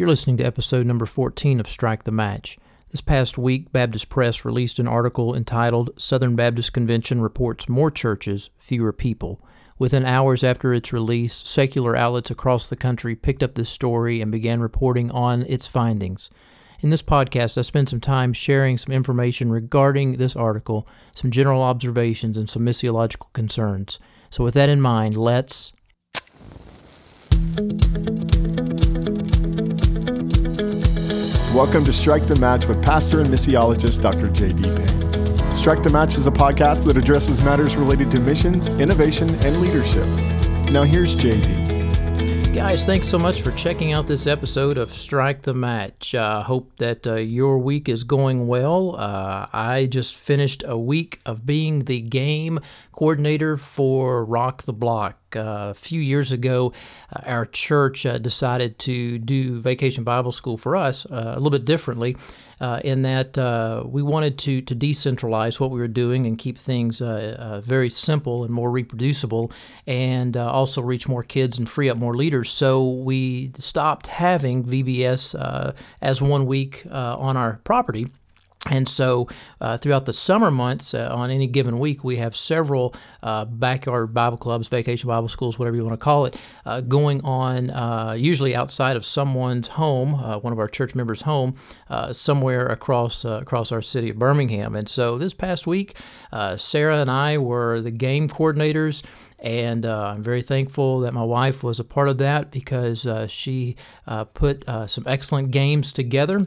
You're listening to episode number 14 of Strike the Match. This past week, Baptist Press released an article entitled Southern Baptist Convention Reports More Churches, Fewer People. Within hours after its release, secular outlets across the country picked up this story and began reporting on its findings. In this podcast, I spend some time sharing some information regarding this article, some general observations, and some missiological concerns. So, with that in mind, let's. Welcome to Strike the Match with pastor and missiologist Dr. J.D. Payne. Strike the Match is a podcast that addresses matters related to missions, innovation, and leadership. Now, here's J.D. Guys, thanks so much for checking out this episode of Strike the Match. I uh, hope that uh, your week is going well. Uh, I just finished a week of being the game coordinator for Rock the Block. Uh, a few years ago, uh, our church uh, decided to do Vacation Bible School for us a little bit differently uh, in that uh, we wanted to to decentralize what we were doing and keep things uh, very simple and more reproducible, and also reach more kids and free up more leaders. So we stopped having VBS as one week on our property and so, uh, throughout the summer months, uh, on any given week, we have several uh, backyard Bible clubs, vacation Bible schools, whatever you want to call it, uh, going on, uh, usually outside of someone's home, uh, one of our church members' home, somewhere across across our city of Birmingham. And so, this past week, Sarah and I were the game coordinators. And I'm very thankful that my wife was a part of that because she put some excellent games together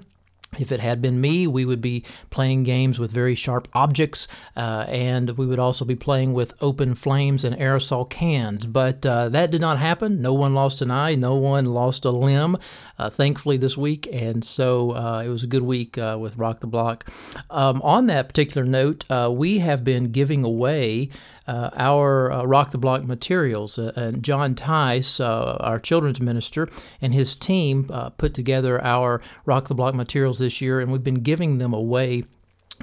if it had been me, we would be playing games with very sharp objects, uh, and we would also be playing with open flames and aerosol cans. But uh, that did not happen. No one lost an eye, no one lost a limb, uh, thankfully, this week. And so uh, it was a good week uh, with Rock the Block. Um, on that particular note, uh, we have been giving away uh, our uh, Rock the Block materials. Uh, and John Tice, uh, our children's minister, and his team uh, put together our Rock the Block materials this year, and we've been giving them away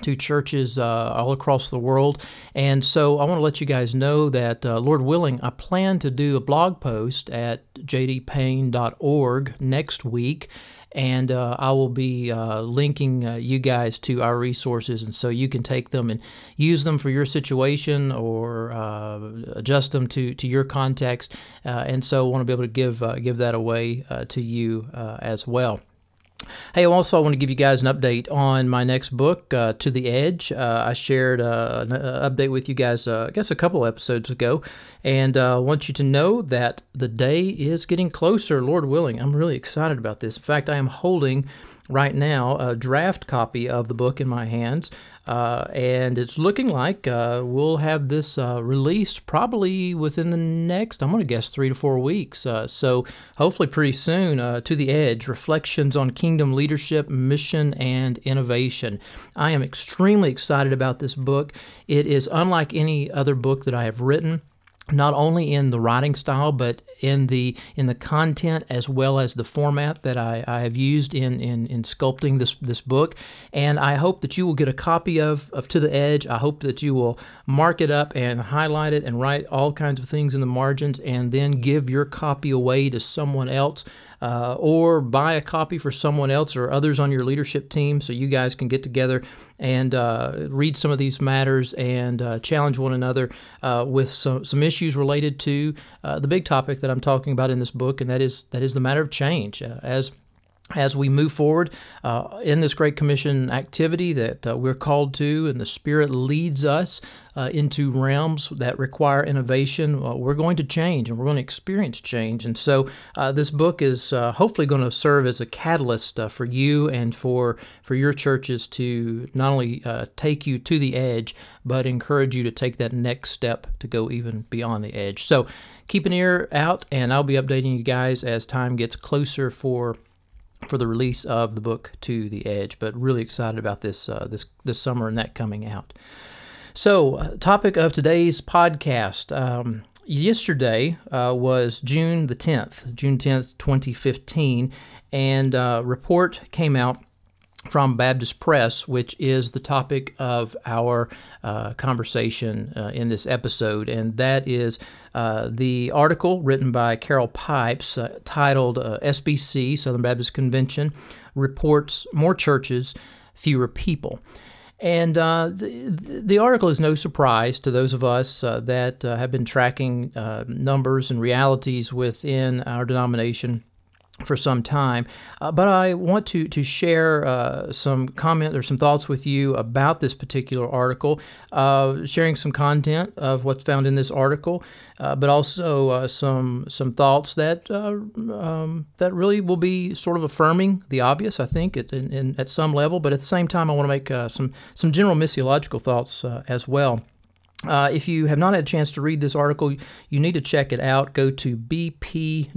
to churches uh, all across the world. And so I want to let you guys know that, uh, Lord willing, I plan to do a blog post at jdpayne.org next week and uh, I will be uh, linking uh, you guys to our resources, and so you can take them and use them for your situation or uh, adjust them to, to your context. Uh, and so, I want to be able to give uh, give that away to you as well. Hey, also, I want to give you guys an update on my next book, uh, To the Edge. Uh, I shared uh, an uh, update with you guys, uh, I guess, a couple episodes ago, and I uh, want you to know that the day is getting closer, Lord willing. I'm really excited about this. In fact, I am holding right now a draft copy of the book in my hands. Uh, and it's looking like uh, we'll have this uh, released probably within the next, I'm going to guess, three to four weeks. Uh, so hopefully pretty soon. Uh, to the Edge Reflections on Kingdom Leadership, Mission, and Innovation. I am extremely excited about this book. It is unlike any other book that I have written not only in the writing style but in the in the content as well as the format that I, I have used in, in in sculpting this this book. And I hope that you will get a copy of, of To the Edge. I hope that you will mark it up and highlight it and write all kinds of things in the margins and then give your copy away to someone else uh, or buy a copy for someone else or others on your leadership team so you guys can get together and uh, read some of these matters and uh, challenge one another uh, with some, some issues related to uh, the big topic that I'm talking about in this book, and that is that is the matter of change. Uh, as as we move forward uh, in this Great Commission activity that uh, we're called to, and the Spirit leads us uh, into realms that require innovation, uh, we're going to change and we're going to experience change. And so, uh, this book is uh, hopefully going to serve as a catalyst for you and for for your churches to not only take you to the edge, but encourage you to take that next step to go even beyond the edge. So, keep an ear out, and I'll be updating you guys as time gets closer for for the release of the book To the Edge. But really excited about this uh, this this summer and that coming out. So, uh, topic of today's podcast. Um, yesterday uh, was June the 10th, June 10th, 2015, and a uh, report came out from Baptist Press, which is the topic of our uh, conversation uh, in this episode. And that is uh, the article written by Carol Pipes uh, titled uh, SBC, Southern Baptist Convention, Reports More Churches, Fewer People. And uh, the, the article is no surprise to those of us that have been tracking numbers and realities within our denomination for some time. Uh, but I want to to share uh, some comment or some thoughts with you about this particular article, uh, sharing some content of what's found in this article, uh, but also uh, some some thoughts that uh, um, that really will be sort of affirming the obvious. I think at, in, at some level, but at the same time, I want to make some some general missiological thoughts as well. Uh, if you have not had a chance to read this article, you need to check it out. Go to bpnews.net.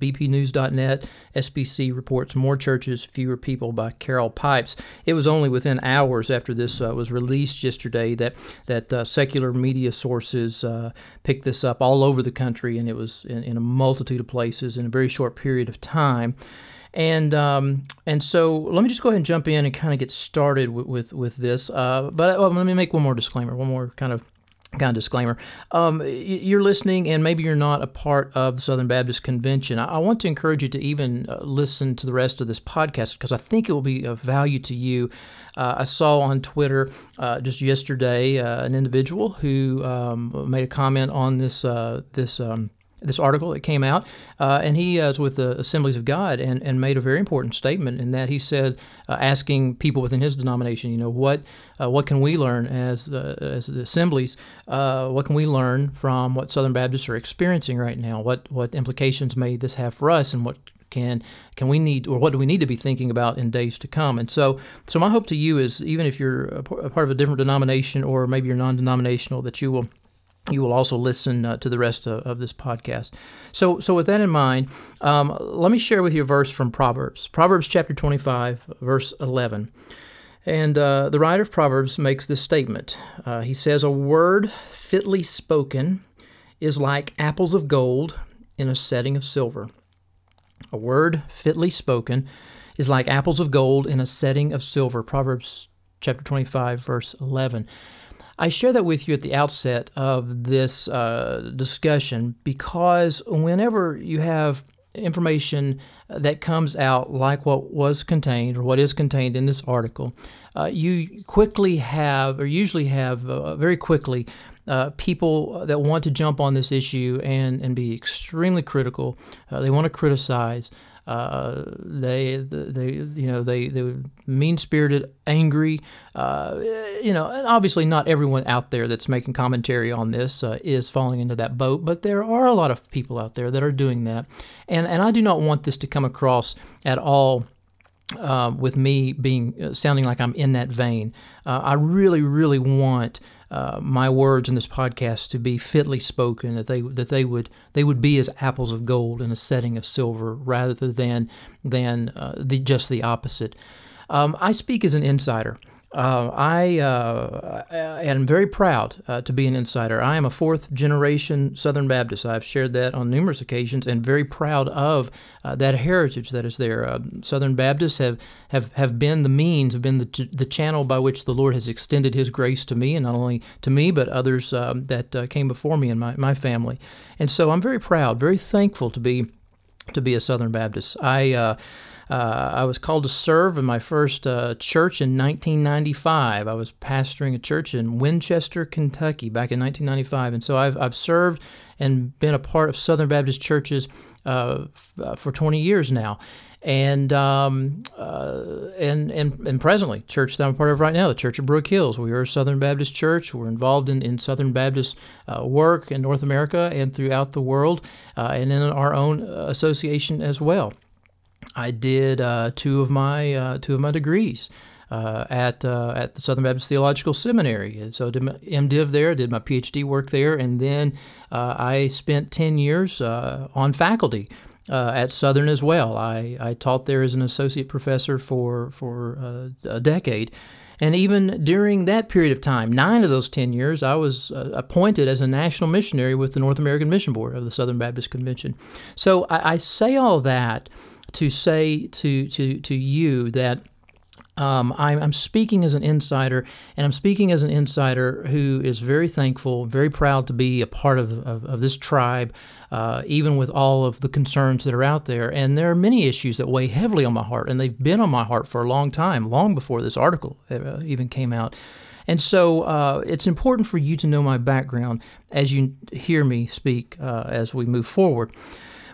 bpnews.net. SBC reports more churches, fewer people by Carol Pipes. It was only within hours after this uh, was released yesterday that that uh, secular media sources uh, picked this up all over the country, and it was in, in a multitude of places in a very short period of time. And um, and so let me just go ahead and jump in and kind of get started with with, with this. Uh, but well, let me make one more disclaimer, one more kind of kind of disclaimer. Um, you're listening, and maybe you're not a part of the Southern Baptist Convention. I, want to encourage you to even uh, listen to the rest of this podcast because I think it will be of value to you. Uh, I saw on Twitter uh, just yesterday uh, an individual who um, made a comment on this uh, this. Um, this article that came out, uh, and he uh, was with the Assemblies of God and, and made a very important statement in that he said, uh, asking people within his denomination, you know, what uh, what can we learn as as the assemblies? Uh, what can we learn from what Southern Baptists are experiencing right now? What what implications may this have for us, and what can can we need or what do we need to be thinking about in days to come? And so, so my hope to you is, even if you're a part of a different denomination or maybe you're non-denominational, that you will you will also listen uh, to the rest of, of, this podcast. So, so with that in mind, um, let me share with you a verse from Proverbs, Proverbs chapter 25, verse 11. And uh, the writer of Proverbs makes this statement. Uh, he says, A word fitly spoken is like apples of gold in a setting of silver. A word fitly spoken is like apples of gold in a setting of silver. Proverbs chapter 25, verse 11. I share that with you at the outset of this uh, discussion because whenever you have information that comes out like what was contained or what is contained in this article, uh, you quickly have, or usually have uh, very quickly, uh, people that want to jump on this issue and, and be extremely critical. Uh, they want to criticize. Uh, they, they, you know, they, they were mean spirited, angry. Uh, you know, and obviously not everyone out there that's making commentary on this uh, is falling into that boat, but there are a lot of people out there that are doing that, and and I do not want this to come across at all uh, with me being uh, sounding like I'm in that vein. Uh, I really, really want uh, my words in this podcast to be fitly spoken, that they that they would they would be as apples of gold in a setting of silver, rather than than uh, the just the opposite. Um, I speak as an insider. Uh, I, uh, am very proud uh, to be an insider. I am a fourth generation Southern Baptist. I've shared that on numerous occasions and very proud of uh, that heritage that is there. Uh, Southern Baptists have, have, have been the means, have been the, the channel by which the Lord has extended His grace to me, and not only to me, but others um, that uh, came before me and my, my family. And so I'm very proud, very thankful to be to be a Southern Baptist. I uh, I was called to serve in my first uh, church in 1995. I was pastoring a church in Winchester, Kentucky, back in 1995, and so I've I've served and been a part of Southern Baptist churches uh, f- uh, for 20 years now. And um, uh, and and and presently, church that I'm part of right now, the Church of Brook Hills. We are a Southern Baptist church. We're involved in, in Southern Baptist uh, work in North America and throughout the world, and in our own association as well. I did uh, two of my uh, two of my degrees uh, at uh, at the Southern Baptist Theological Seminary. So I did my MDiv there, did my PhD work there, and then uh, I spent ten years uh, on faculty. at Southern as well, I, I taught there as an associate professor for for a decade, and even during that period of time, nine of those 10 years, I was uh, appointed as a national missionary with the North American Mission Board of the Southern Baptist Convention. So I, I say all that to say to to to you that um, I'm, I'm, speaking as an insider, and I'm speaking as an insider who is very thankful, very proud to be a part of, of, of this tribe, uh, even with all of the concerns that are out there. And there are many issues that weigh heavily on my heart, and they've been on my heart for a long time, long before this article uh, even came out. And so uh, it's important for you to know my background as you hear me speak uh, as we move forward.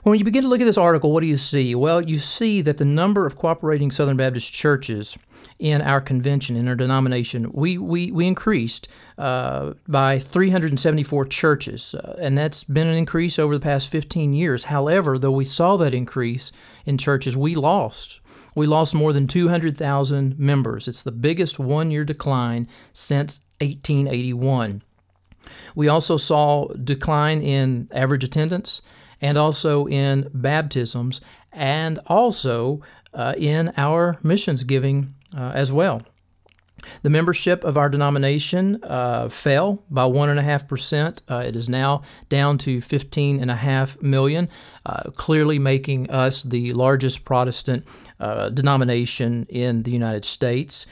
When you begin to look at this article, what do you see? Well, you see that the number of cooperating Southern Baptist churches in our convention, in our denomination, we, we, we increased uh, by 374 churches, uh, and that's been an increase over the past 15 years. However, though we saw that increase in churches, we lost. We lost more than 200,000 members. It's the biggest one year decline since 1881. We also saw decline in average attendance and also in baptisms and also uh, in our missions giving uh, as well. The membership of our denomination uh, fell by 1.5%. Uh, it is now down to 15.5 million, uh, clearly making us the largest Protestant uh, denomination in the United States.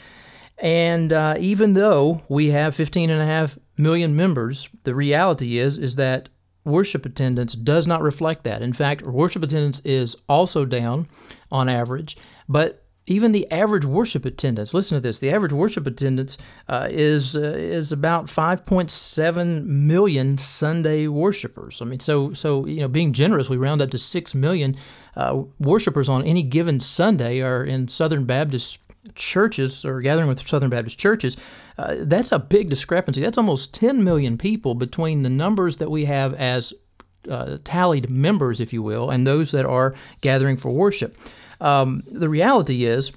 And uh, even though we have 15.5 million members, the reality is, is that worship attendance does not reflect that. In fact, worship attendance is also down on average, but even the average worship attendance. Listen to this: the average worship attendance uh, is uh, is about 5.7 million Sunday worshipers. I mean, so so you know, being generous, we round up to six million uh, worshipers on any given Sunday are in Southern Baptist churches or gathering with Southern Baptist churches, uh, that's a big discrepancy. That's almost 10 million people between the numbers that we have as uh, tallied members, if you will, and those that are gathering for worship. Um, the reality is,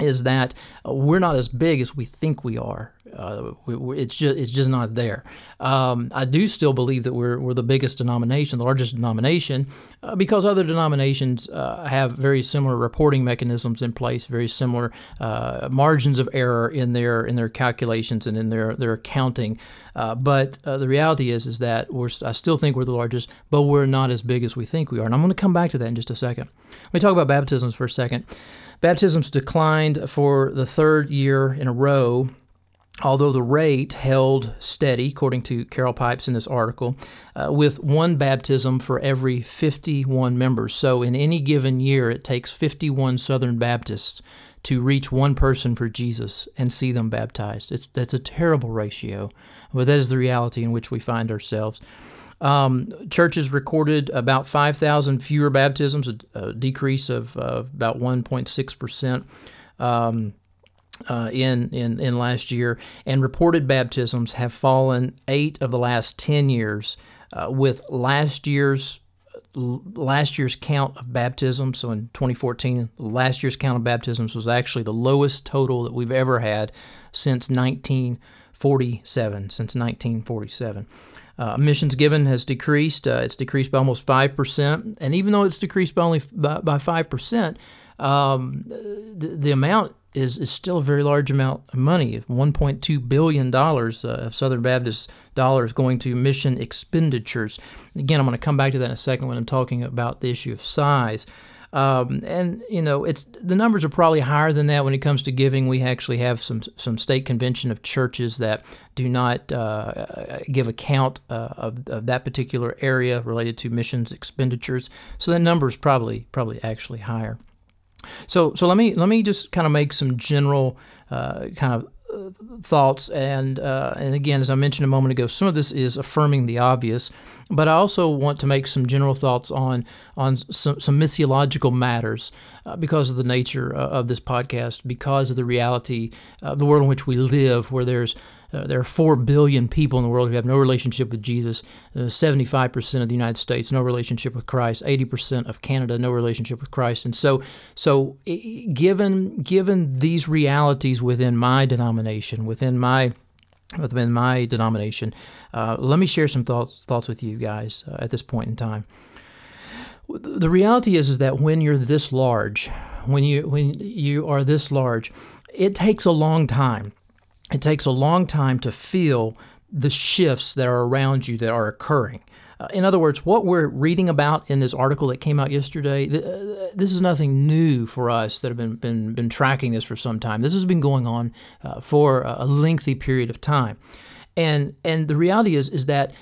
is that we're not as big as we think we are. Uh, we, it's just it's just not there. Um, I do still believe that we're, we're the biggest denomination, the largest denomination, uh, because other denominations uh, have very similar reporting mechanisms in place, very similar uh, margins of error in their in their calculations and in their their accounting. Uh, but uh, the reality is is that we're I still think we're the largest, but we're not as big as we think we are. And I'm going to come back to that in just a second. Let me talk about baptisms for a second. Baptisms declined for the third year in a row although the rate held steady, according to Carol Pipes in this article, uh, with one baptism for every 51 members. So, in any given year, it takes 51 Southern Baptists to reach one person for Jesus and see them baptized. It's, that's a terrible ratio, but that is the reality in which we find ourselves. Um, churches recorded about 5,000 fewer baptisms, a, a decrease of uh, about 1.6%. Um, uh, in, in in last year, and reported baptisms have fallen eight of the last ten years, uh, with last year's last year's count of baptisms. So in 2014, last year's count of baptisms was actually the lowest total that we've ever had since 1947. Since 1947. Uh, missions given has decreased. Uh, it's decreased by almost 5%. And even though it's decreased by only by, by 5%, um, the, the amount is, is still a very large amount of money. $1.2 billion uh, of Southern Baptist dollars going to mission expenditures. Again, I'm going to come back to that in a second when I'm talking about the issue of size. Um, and you know, it's the numbers are probably higher than that when it comes to giving. We actually have some some state convention of churches that do not uh, give account uh, of, of that particular area related to missions expenditures. So that number is probably probably actually higher. So so let me let me just kind of make some general uh, kind of thoughts and uh, and again as I mentioned a moment ago some of this is affirming the obvious but I also want to make some general thoughts on on some, some missiological matters uh, because of the nature uh, of this podcast because of the reality of the world in which we live where there's uh, there are 4 billion people in the world who have no relationship with Jesus. Uh, 75% of the United States, no relationship with Christ. 80% of Canada, no relationship with Christ. And so, so given, given these realities within my denomination, within my within my denomination, uh, let me share some thoughts thoughts with you guys uh, at this point in time. The reality is, is that when you're this large, when you when you are this large, it takes a long time it takes a long time to feel the shifts that are around you that are occurring. Uh, in other words, what we're reading about in this article that came out yesterday, th- uh, this is nothing new for us that have been, been, been tracking this for some time. This has been going on uh, for a lengthy period of time. And, and the reality is, is that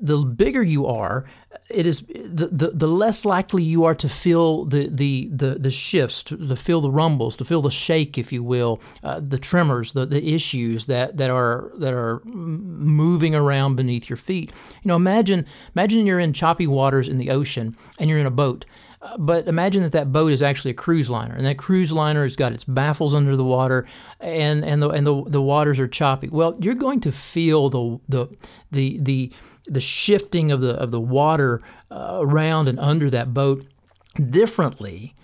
the bigger you are, it is the, the, the less likely you are to feel the the the, the shifts, to, to feel the rumbles, to feel the shake, if you will, uh, the tremors, the, the issues that, that are that are moving around beneath your feet. You know, imagine imagine you're in choppy waters in the ocean and you're in a boat. But imagine that that boat is actually a cruise liner, and that cruise liner has got its baffles under the water, and and the and the, the waters are choppy. Well, you're going to feel the the the the the shifting of the of the water uh, around and under that boat differently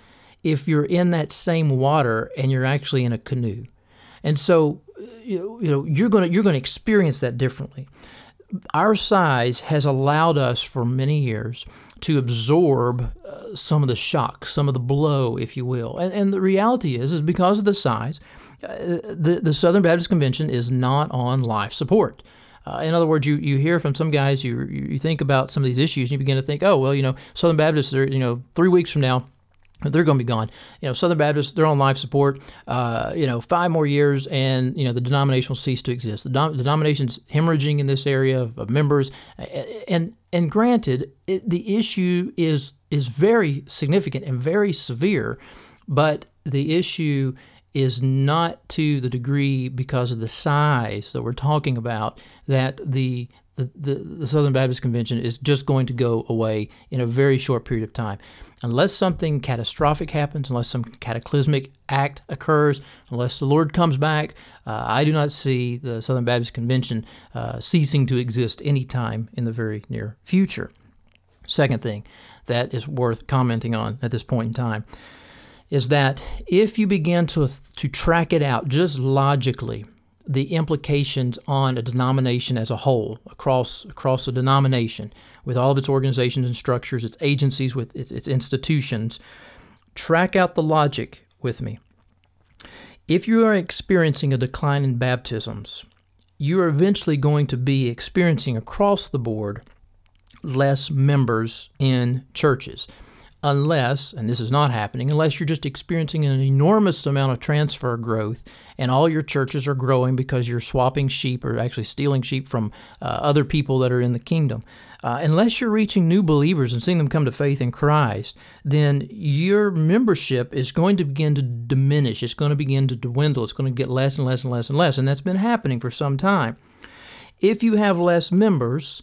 if you're in that same water and you're actually in a canoe. And so you know you're going to you're going to experience that differently. Our size has allowed us for many years to absorb uh, some of the shock, some of the blow, if you will. And, and the reality is, is because of the size, uh, the, the Southern Baptist Convention is not on life support. Uh, in other words, you, you hear from some guys, you, you think about some of these issues, and you begin to think, oh, well, you know, Southern Baptists are, you know, three weeks from now, they're going to be gone. You know, Southern Baptists, they're on life support. Uh, you know, five more years, and you know the denomination will cease to exist. The, dom- the denomination's hemorrhaging in this area of, of members, and and granted, it, the issue is is very significant and very severe, but the issue is not to the degree because of the size that we're talking about that the the, the, the, Southern Baptist Convention is just going to go away in a very short period of time. Unless something catastrophic happens, unless some cataclysmic act occurs, unless the Lord comes back, uh, I do not see the Southern Baptist Convention uh, ceasing to exist anytime in the very near future. Second thing that is worth commenting on at this point in time is that if you begin to, to track it out just logically, the implications on a denomination as a whole, across across a denomination, with all of its organizations and structures, its agencies, with its, its institutions, track out the logic with me. If you are experiencing a decline in baptisms, you are eventually going to be experiencing across the board less members in churches unless, and this is not happening, unless you're just experiencing an enormous amount of transfer growth and all your churches are growing because you're swapping sheep or actually stealing sheep from uh, other people that are in the kingdom. Uh, unless you're reaching new believers and seeing them come to faith in Christ, then your membership is going to begin to diminish. It's going to begin to dwindle. It's going to get less and less and less and less. And that's been happening for some time. If you have less members,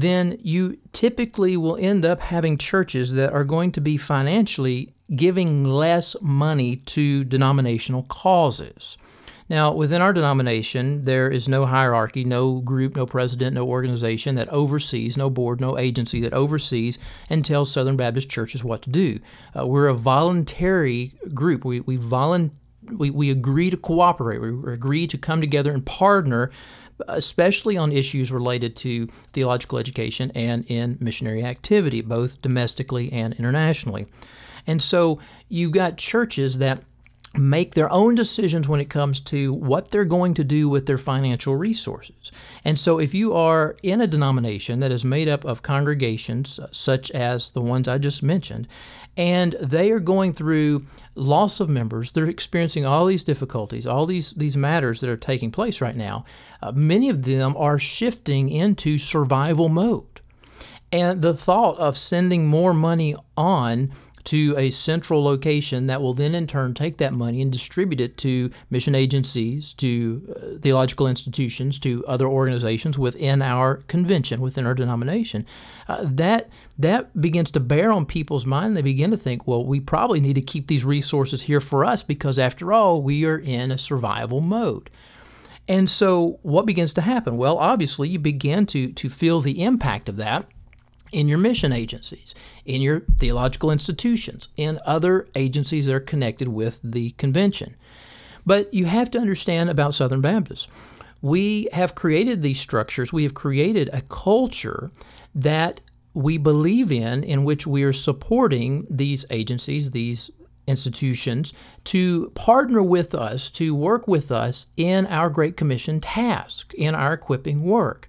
then you typically will end up having churches that are going to be financially giving less money to denominational causes. Now, within our denomination, there is no hierarchy, no group, no president, no organization that oversees, no board, no agency that oversees and tells Southern Baptist churches what to do. Uh, we're a voluntary group. We, we, volun- we, we agree to cooperate, we agree to come together and partner especially on issues related to theological education and in missionary activity, both domestically and internationally. And so you've got churches that make their own decisions when it comes to what they're going to do with their financial resources. And so, if you are in a denomination that is made up of congregations uh, such as the ones I just mentioned, and they are going through loss of members, they're experiencing all these difficulties, all these, these matters that are taking place right now, uh, many of them are shifting into survival mode. And the thought of sending more money on to a central location that will then in turn take that money and distribute it to mission agencies, to uh, theological institutions, to other organizations within our convention, within our denomination. Uh, that that begins to bear on people's mind. They begin to think, well, we probably need to keep these resources here for us because after all, we are in a survival mode. And so what begins to happen? Well, obviously you begin to to feel the impact of that in your mission agencies, in your theological institutions, in other agencies that are connected with the convention. But you have to understand about Southern Baptists. We have created these structures, we have created a culture that we believe in, in which we are supporting these agencies, these institutions, to partner with us, to work with us in our Great Commission task, in our equipping work.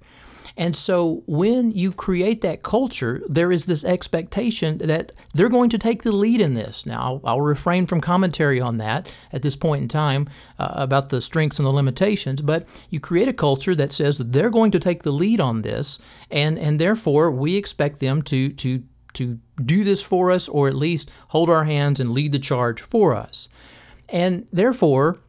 And so when you create that culture, there is this expectation that they're going to take the lead in this. Now, I'll, I'll refrain from commentary on that at this point in time uh, about the strengths and the limitations, but you create a culture that says that they're going to take the lead on this, and, and therefore we expect them to, to, to do this for us or at least hold our hands and lead the charge for us. And therefore,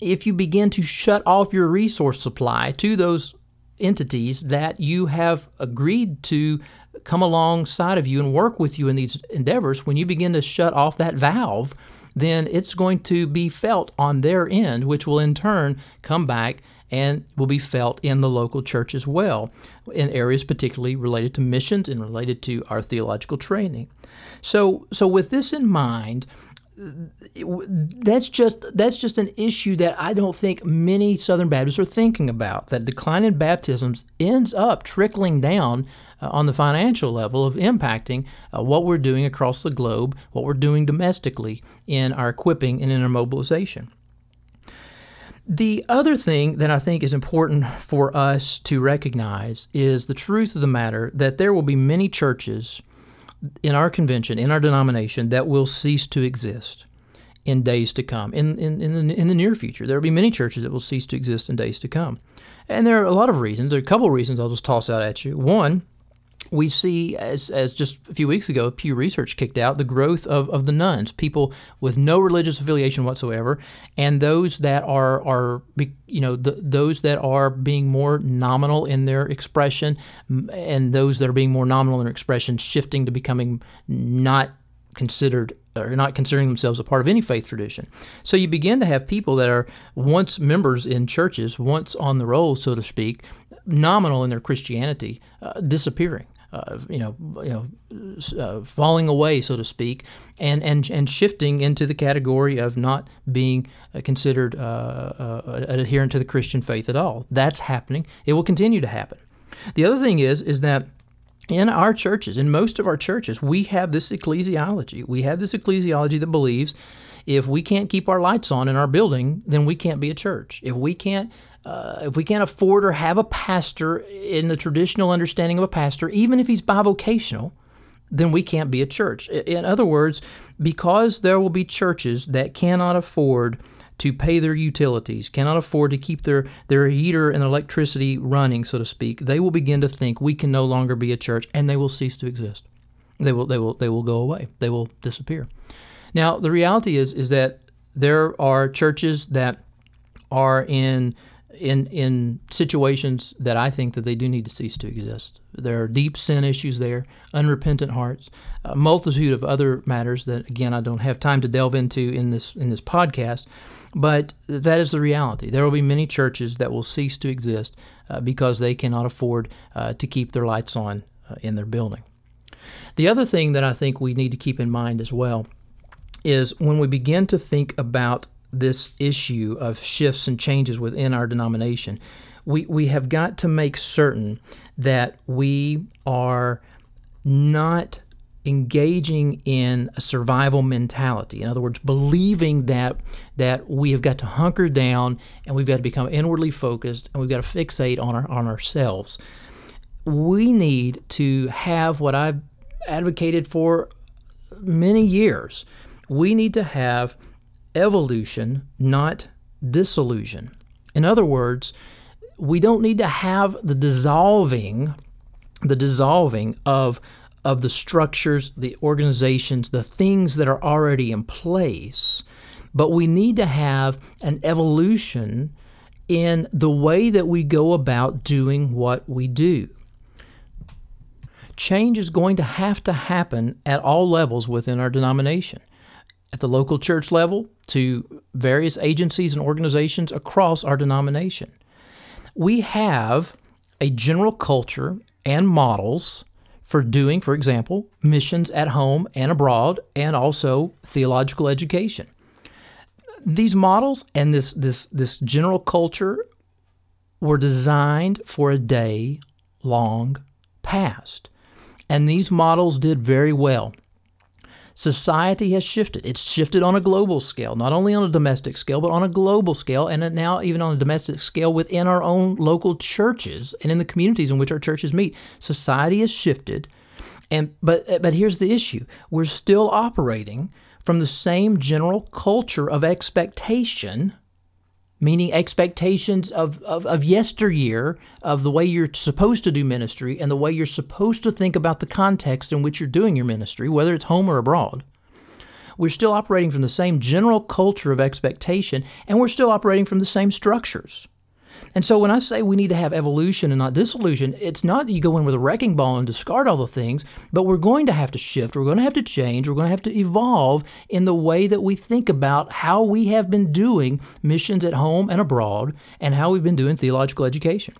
if you begin to shut off your resource supply to those entities that you have agreed to come alongside of you and work with you in these endeavors, when you begin to shut off that valve, then it's going to be felt on their end, which will in turn come back and will be felt in the local church as well, in areas particularly related to missions and related to our theological training. So, so with this in mind, that's just that's just an issue that I don't think many Southern Baptists are thinking about. That decline in baptisms ends up trickling down uh, on the financial level of impacting uh, what we're doing across the globe, what we're doing domestically in our equipping and in our mobilization. The other thing that I think is important for us to recognize is the truth of the matter that there will be many churches in our convention, in our denomination, that will cease to exist in days to come. In, in, in, the, in the near future, there will be many churches that will cease to exist in days to come. And there are a lot of reasons. There are a couple of reasons I'll just toss out at you. One, we see, as, as just a few weeks ago, Pew Research kicked out the growth of, of the nones, people with no religious affiliation whatsoever, and those that are are you know the, those that are being more nominal in their expression, and those that are being more nominal in their expression, shifting to becoming not considered or not considering themselves a part of any faith tradition. So you begin to have people that are once members in churches, once on the roll, so to speak, nominal in their Christianity, uh, disappearing you know, you know, uh, falling away, so to speak, and, and and shifting into the category of not being uh, considered uh, uh, an adherent to the Christian faith at all. That's happening. It will continue to happen. The other thing is is that in our churches, in most of our churches, we have this ecclesiology. We have this ecclesiology that believes if we can't keep our lights on in our building, then we can't be a church. If we can't if we can't afford or have a pastor in the traditional understanding of a pastor, even if he's bivocational, then we can't be a church. In other words, because there will be churches that cannot afford to pay their utilities, cannot afford to keep their, their heater and electricity running, so to speak, they will begin to think we can no longer be a church and they will cease to exist. They will, they will, they will go away. They will disappear. Now, the reality is, is that there are churches that are in in in situations that I think that they do need to cease to exist. There are deep sin issues there, unrepentant hearts, a multitude of other matters that again I don't have time to delve into in this in this podcast, but that is the reality. There will be many churches that will cease to exist uh, because they cannot afford uh, to keep their lights on uh, in their building. The other thing that I think we need to keep in mind as well is when we begin to think about this issue of shifts and changes within our denomination, we, we have got to make certain that we are not engaging in a survival mentality. In other words, believing that that we have got to hunker down and we've got to become inwardly focused and we've got to fixate on our on ourselves. We need to have what I've advocated for many years. We need to have evolution, not dissolution. In other words, we don't need to have the dissolving, the dissolving of of the structures, the organizations, the things that are already in place, but we need to have an evolution in the way that we go about doing what we do. Change is going to have to happen at all levels within our denomination at the local church level to various agencies and organizations across our denomination. We have a general culture and models for doing, for example, missions at home and abroad, and also theological education. These models and this, this, this general culture were designed for a day long past. And these models did very well. Society has shifted. It's shifted on a global scale, not only on a domestic scale, but on a global scale, and now even on a domestic scale within our own local churches and in the communities in which our churches meet. Society has shifted, and but but here's the issue: we're still operating from the same general culture of expectation meaning expectations of, of, of, yesteryear, of the way you're supposed to do ministry and the way you're supposed to think about the context in which you're doing your ministry, whether it's home or abroad. We're still operating from the same general culture of expectation, and we're still operating from the same structures. And so when I say we need to have evolution and not dissolution, it's not that you go in with a wrecking ball and discard all the things, but we're going to have to shift. We're going to have to change. We're going to have to evolve in the way that we think about how we have been doing missions at home and abroad and how we've been doing theological education.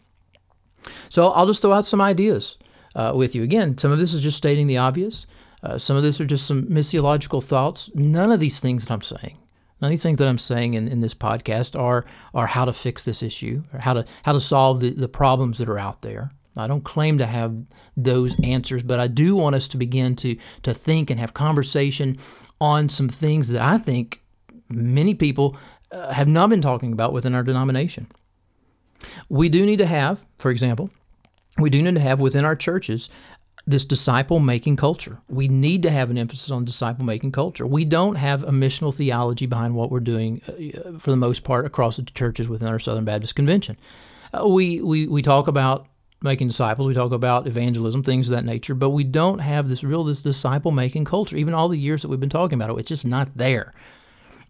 So I'll just throw out some ideas uh, with you. Again, some of this is just stating the obvious. Uh, some of this are just some missiological thoughts. None of these things that I'm saying Of these things that I'm saying in, in this podcast are are how to fix this issue or how to how to solve the, the problems that are out there. I don't claim to have those answers, but I do want us to begin to to think and have conversation on some things that I think many people uh, have not been talking about within our denomination. We do need to have, for example, we do need to have within our churches this disciple making culture. We need to have an emphasis on disciple making culture. We don't have a missional theology behind what we're doing uh, for the most part across the churches within our Southern Baptist Convention. Uh, we, we, we talk about making disciples, we talk about evangelism, things of that nature, but we don't have this real this disciple making culture. Even all the years that we've been talking about it, it's just not there.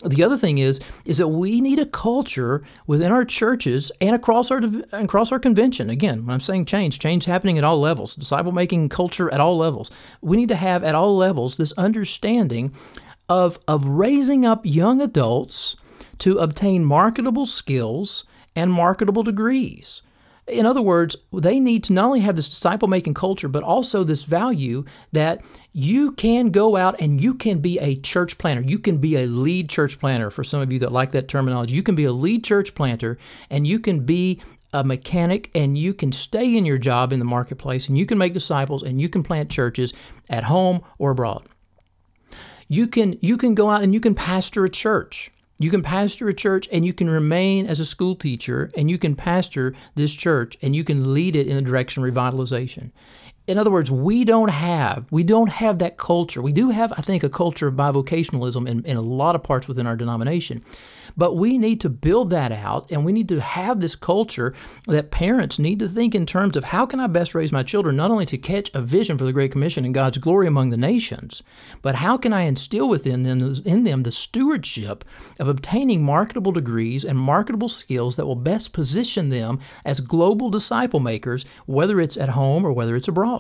The other thing is is that we need a culture within our churches and across our across our convention. Again, when I'm saying change, change happening at all levels, disciple making culture at all levels. We need to have at all levels this understanding of of raising up young adults to obtain marketable skills and marketable degrees. In other words, they need to not only have this disciple making culture, but also this value that you can go out and you can be a church planter. You can be a lead church planter for some of you that like that terminology. You can be a lead church planter and you can be a mechanic and you can stay in your job in the marketplace and you can make disciples and you can plant churches at home or abroad. You can you can go out and you can pastor a church. You can pastor a church and you can remain as a school teacher and you can pastor this church and you can lead it in the direction of revitalization in other words, we don't have we don't have that culture. We do have, I think, a culture of bivocationalism in, in a lot of parts within our denomination. But we need to build that out and we need to have this culture that parents need to think in terms of how can I best raise my children not only to catch a vision for the Great Commission and God's glory among the nations, but how can I instill within them in them the stewardship of obtaining marketable degrees and marketable skills that will best position them as global disciple makers, whether it's at home or whether it's abroad.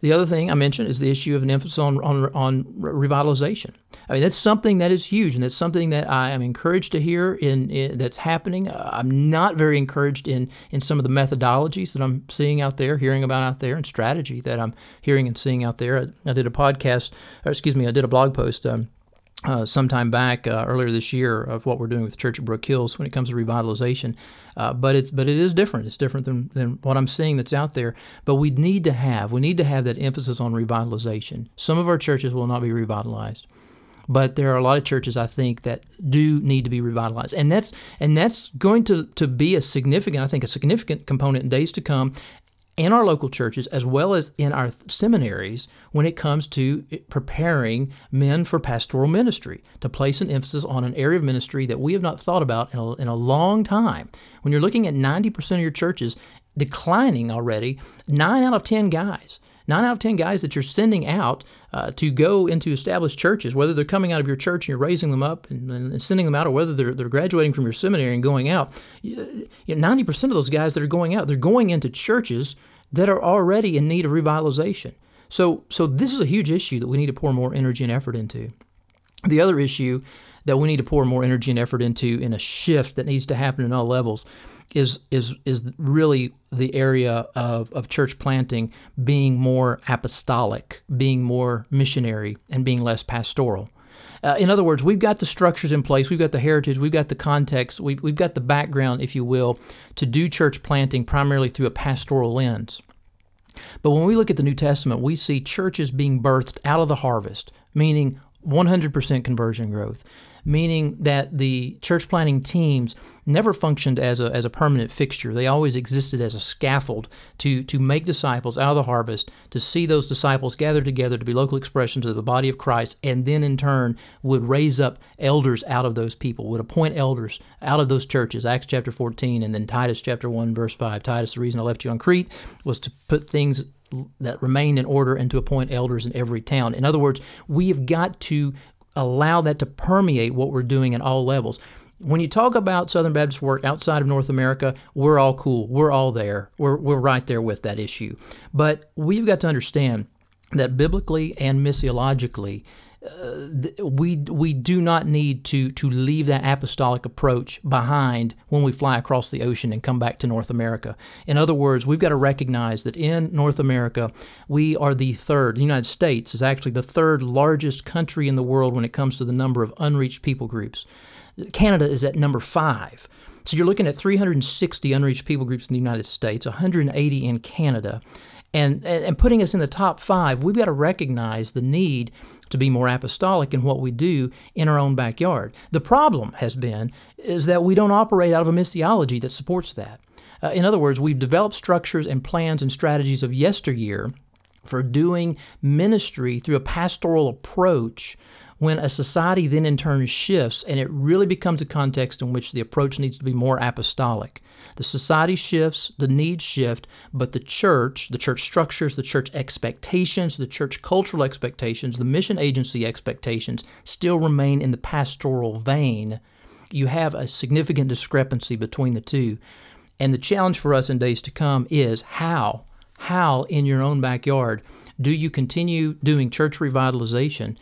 The other thing I mentioned is the issue of an emphasis on, on, on revitalization. I mean, that's something that is huge, and that's something that I am encouraged to hear in, in that's happening. Uh, I'm not very encouraged in, in some of the methodologies that I'm seeing out there, hearing about out there, and strategy that I'm hearing and seeing out there. I, I did a podcast, or excuse me, I did a blog post um, uh, sometime back uh, earlier this year of what we're doing with the Church of Brook Hills when it comes to revitalization. Uh, but it's but it is different. It's different than, than what I'm seeing that's out there. But we need to have we need to have that emphasis on revitalization. Some of our churches will not be revitalized. But there are a lot of churches I think that do need to be revitalized, and that's and that's going to, to be a significant I think a significant component in days to come in our local churches as well as in our seminaries when it comes to eh, preparing men for pastoral ministry, to place an emphasis on an area of ministry that we have not thought about in a, in a long time. When you're looking at 90% of your churches declining already, nine out of 10 guys. Nine out of 10 guys that you're sending out uh, to go into established churches, whether they're coming out of your church and you're raising them up and, and sending them out, or whether they're, they're graduating from your seminary and going out, you know, 90% of those guys that are going out, they're going into churches that are already in need of revitalization. So, so this is a huge issue that we need to pour more energy and effort into. The other issue that we need to pour more energy and effort into in a shift that needs to happen in all levels is is is really the area of, of church planting being more apostolic, being more missionary, and being less pastoral. Uh, in other words, we've got the structures in place, we've got the heritage, we've got the context, we've, we've got the background, if you will, to do church planting primarily through a pastoral lens. But when we look at the New Testament, we see churches being birthed out of the harvest, meaning 100% conversion growth, meaning that the church planting teams never functioned as a, as a permanent fixture. They always existed as a scaffold to, to make disciples out of the harvest, to see those disciples gather together to be local expressions of the body of Christ, and then in turn would raise up elders out of those people, would appoint elders out of those churches. Acts chapter 14, and then Titus chapter 1, verse 5. Titus, the reason I left you on Crete was to put things that remain in order and to appoint elders in every town. In other words, we have got to allow that to permeate what we're doing at all levels. When you talk about Southern Baptist work outside of North America, we're all cool. We're all there. We're, we're right there with that issue. But we've got to understand that biblically and missiologically, we we do not need to to leave that apostolic approach behind when we fly across the ocean and come back to North America. In other words, we've got to recognize that in North America, we are the third. The United States is actually the third largest country in the world when it comes to the number of unreached people groups. Canada is at number 5. So you're looking at 360 unreached people groups in the United States, 180 in Canada. And, and putting us in the top five, we've got to recognize the need to be more apostolic in what we do in our own backyard. The problem has been is that we don't operate out of a missiology that supports that. Uh, in other words, we've developed structures and plans and strategies of yesteryear for doing ministry through a pastoral approach when a society then in turn shifts and it really becomes a context in which the approach needs to be more apostolic. The society shifts, the needs shift, but the church, the church structures, the church expectations, the church cultural expectations, the mission agency expectations still remain in the pastoral vein. You have a significant discrepancy between the two. And the challenge for us in days to come is how, how in your own backyard do you continue doing church revitalization,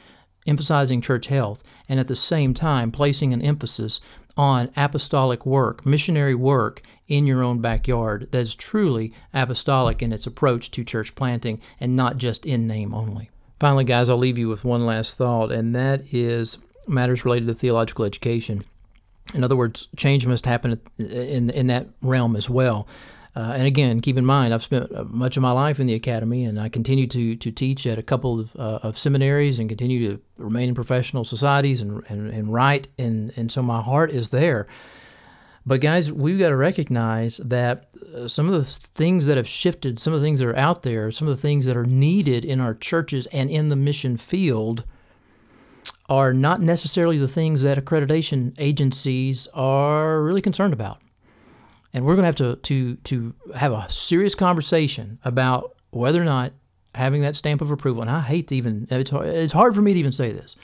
emphasizing church health, and at the same time placing an emphasis on apostolic work, missionary work in your own backyard that is truly apostolic in its approach to church planting and not just in name only. Finally, guys, I'll leave you with one last thought, and that is matters related to theological education. In other words, change must happen in, in that realm as well. Uh, and again, keep in mind, I've spent uh, much of my life in the academy, and I continue to, to teach at a couple of, uh, of seminaries and continue to remain in professional societies and, and, and write. And, and so my heart is there. But guys, we've got to recognize that uh, some of the things that have shifted, some of the things that are out there, some of the things that are needed in our churches and in the mission field are not necessarily the things that accreditation agencies are really concerned about and we're going to have to to to have a serious conversation about whether or not having that stamp of approval. And I hate to even it's hard, it's hard for me to even say this,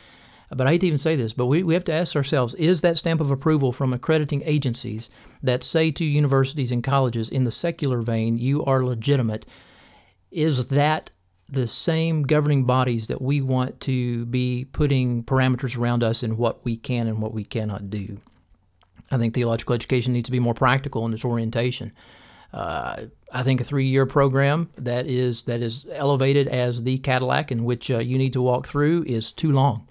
but I hate to even say this. But we, we have to ask ourselves: Is that stamp of approval from accrediting agencies that say to universities and colleges in the secular vein, you are legitimate? Is that the same governing bodies that we want to be putting parameters around us in what we can and what we cannot do? I think theological education needs to be more practical in its orientation. Uh, I think a three-year program that is that is elevated as the Cadillac in which uh, you need to walk through is too long,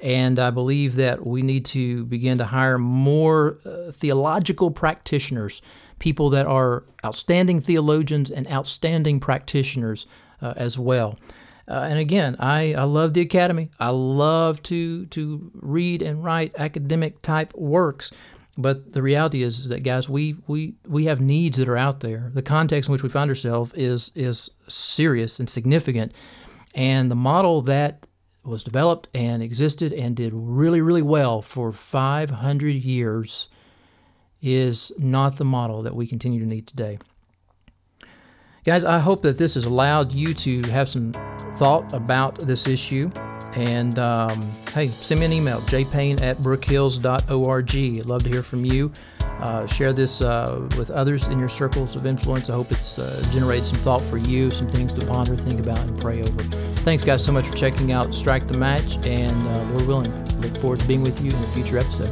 and I believe that we need to begin to hire more uh, theological practitioners, people that are outstanding theologians and outstanding practitioners uh, as well. Uh, and again, I, I love the academy. I love to to read and write academic type works. But the reality is that guys, we we we have needs that are out there. The context in which we find ourselves is is serious and significant, and the model that was developed and existed and did really really well for 500 years is not the model that we continue to need today. Guys, I hope that this has allowed you to have some thought about this issue. And um, hey, send me an email, jpayne at brookhills.org. Love to hear from you. Uh, share this uh, with others in your circles of influence. I hope it's uh, generated some thought for you, some things to ponder, think about, and pray over. Thanks, guys, so much for checking out Strike the Match, and uh, we're willing. Look forward to being with you in a future episode.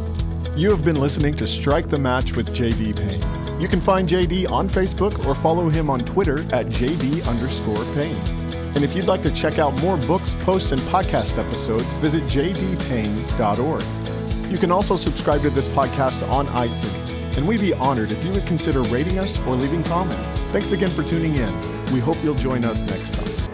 You have been listening to Strike the Match with JD Payne. You can find JD on Facebook or follow him on Twitter at JD underscore Payne. And if you'd like to check out more books, posts, and podcast episodes, visit jdpayne.org. You can also subscribe to this podcast on iTunes. and we'd be honored if you would consider rating us or leaving comments. Thanks again for tuning in. We hope you'll join us next time.